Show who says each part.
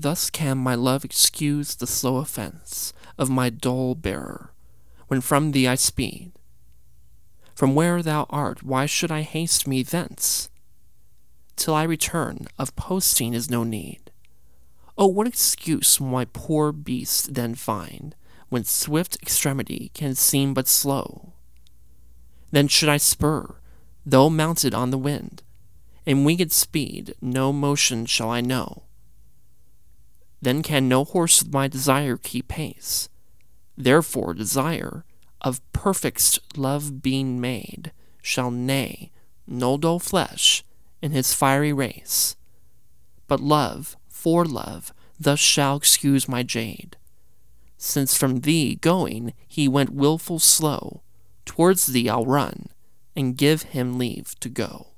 Speaker 1: Thus can my love excuse the slow offence of my dull bearer, when from thee I speed. From where thou art, why should I haste me thence? Till I return, of posting is no need. Oh, what excuse my poor beast then find, when swift extremity can seem but slow? Then should I spur, though mounted on the wind, in winged speed no motion shall I know. Then can no horse with my desire keep pace. Therefore desire, of perfect love being made, shall neigh, no dull flesh, in his fiery race. But love, for love, thus shall excuse my jade. Since from thee going he went wilful slow, towards thee I'll run, and give him leave to go.